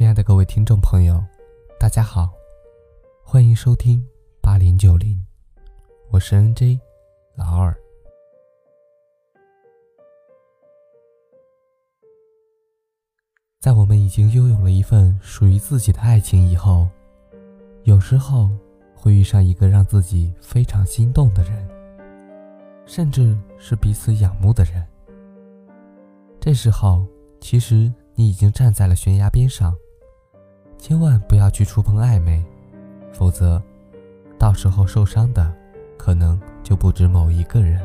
亲爱的各位听众朋友，大家好，欢迎收听八零九零，我是 NJ 老二。在我们已经拥有了一份属于自己的爱情以后，有时候会遇上一个让自己非常心动的人，甚至是彼此仰慕的人。这时候，其实你已经站在了悬崖边上，千万不要去触碰暧昧，否则，到时候受伤的可能就不止某一个人。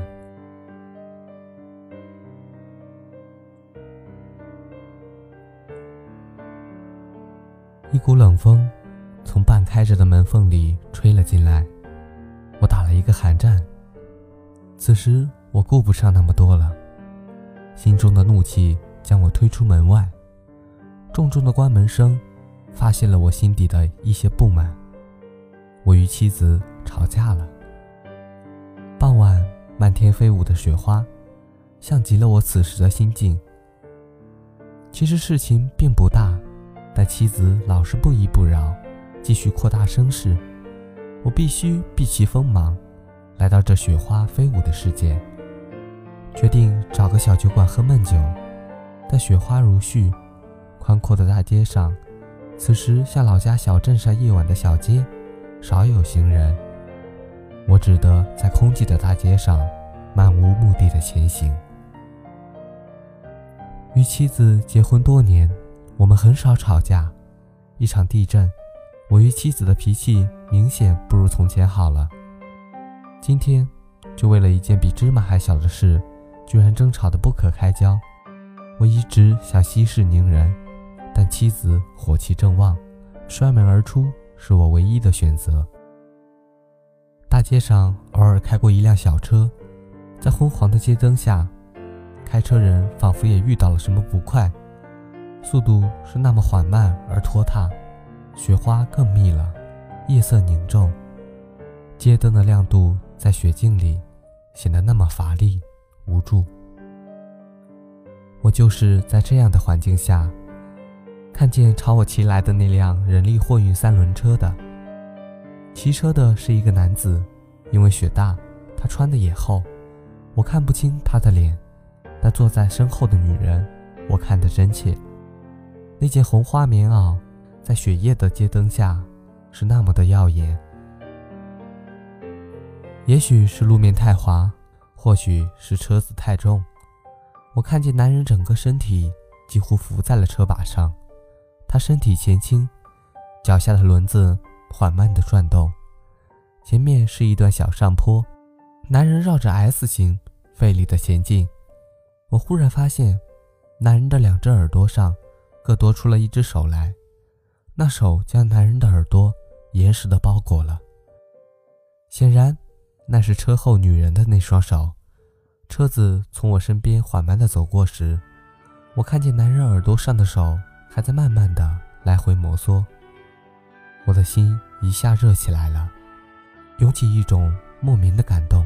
一股冷风从半开着的门缝里吹了进来，我打了一个寒战。此时我顾不上那么多了，心中的怒气将我推出门外。重重的关门声发现了我心底的一些不满。我与妻子吵架了。傍晚，漫天飞舞的雪花，像极了我此时的心境。其实事情并不大。但妻子老是不依不饶，继续扩大声势，我必须避其锋芒，来到这雪花飞舞的世界。决定找个小酒馆喝闷酒。但雪花如絮，宽阔的大街上，此时像老家小镇上夜晚的小街，少有行人。我只得在空寂的大街上，漫无目的的前行。与妻子结婚多年。我们很少吵架，一场地震，我与妻子的脾气明显不如从前好了。今天，就为了一件比芝麻还小的事，居然争吵得不可开交。我一直想息事宁人，但妻子火气正旺，摔门而出是我唯一的选择。大街上偶尔开过一辆小车，在昏黄的街灯下，开车人仿佛也遇到了什么不快。速度是那么缓慢而拖沓，雪花更密了，夜色凝重，街灯的亮度在雪镜里显得那么乏力无助。我就是在这样的环境下，看见朝我骑来的那辆人力货运三轮车的。骑车的是一个男子，因为雪大，他穿的也厚，我看不清他的脸，但坐在身后的女人，我看得真切。那件红花棉袄，在雪夜的街灯下，是那么的耀眼。也许是路面太滑，或许是车子太重，我看见男人整个身体几乎浮在了车把上。他身体前倾，脚下的轮子缓慢地转动。前面是一段小上坡，男人绕着 S 型费力地前进。我忽然发现，男人的两只耳朵上。各多出了一只手来，那手将男人的耳朵严实的包裹了。显然，那是车后女人的那双手。车子从我身边缓慢的走过时，我看见男人耳朵上的手还在慢慢的来回摩挲。我的心一下热起来了，涌起一种莫名的感动。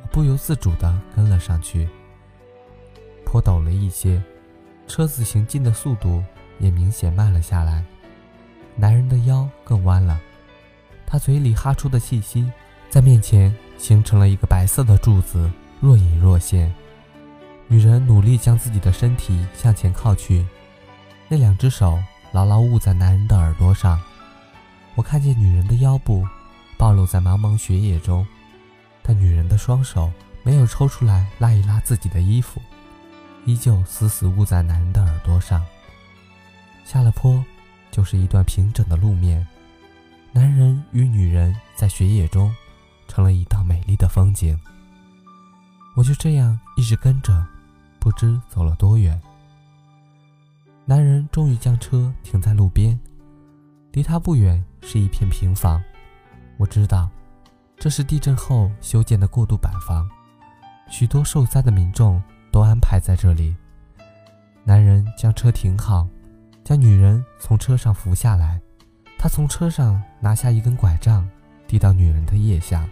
我不由自主的跟了上去。坡陡了一些。车子行进的速度也明显慢了下来，男人的腰更弯了，他嘴里哈出的气息在面前形成了一个白色的柱子，若隐若现。女人努力将自己的身体向前靠去，那两只手牢牢捂在男人的耳朵上。我看见女人的腰部暴露在茫茫雪野中，但女人的双手没有抽出来拉一拉自己的衣服。依旧死死捂在男人的耳朵上。下了坡，就是一段平整的路面。男人与女人在雪野中，成了一道美丽的风景。我就这样一直跟着，不知走了多远。男人终于将车停在路边，离他不远是一片平房。我知道，这是地震后修建的过渡板房，许多受灾的民众。都安排在这里。男人将车停好，将女人从车上扶下来。他从车上拿下一根拐杖，递到女人的腋下。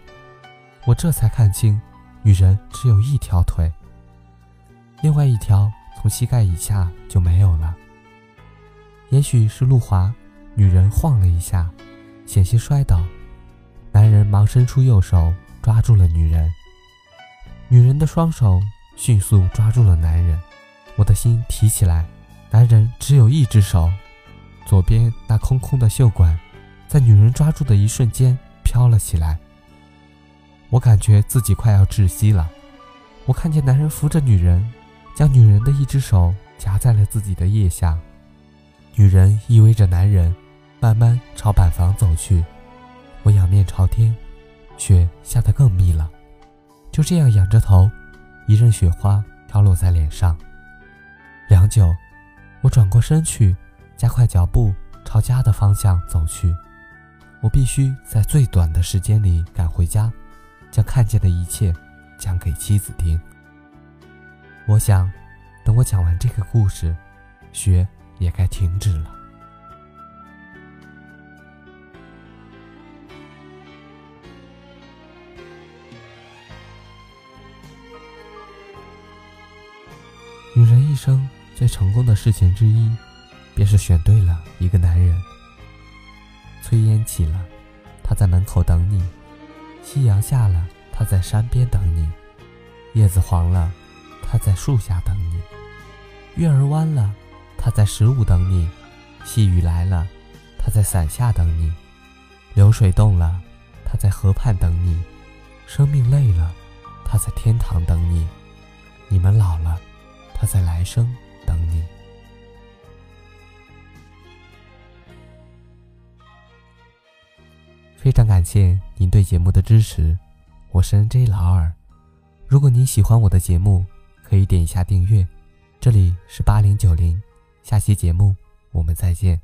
我这才看清，女人只有一条腿，另外一条从膝盖以下就没有了。也许是路滑，女人晃了一下，险些摔倒。男人忙伸出右手抓住了女人，女人的双手迅速抓住了男人。我的心提起来，男人只有一只手，左边那空空的袖管，在女人抓住的一瞬间飘了起来。我感觉自己快要窒息了。我看见男人扶着女人，将女人的一只手夹在了自己的腋下。女人依偎着男人，慢慢朝板房走去。我仰面朝天，雪下得更密了。就这样仰着头，一阵雪花飘落在脸上。良久，我转过身去，加快脚步朝家的方向走去。我必须在最短的时间里赶回家。将看见的一切讲给妻子听。我想，等我讲完这个故事，雪也该停止了。女人一生最成功的事情之一，便是选对了一个男人。炊烟起了，他在门口等你。夕阳下了，他在山边等你；叶子黄了，他在树下等你；月儿弯了，他在十五等你；细雨来了，他在伞下等你；流水动了，他在河畔等你；生命累了，他在天堂等你；你们老了，他在来生等你。非常感谢您对节目的支持，我是 NJ 老二。如果您喜欢我的节目，可以点一下订阅。这里是八零九零，下期节目我们再见。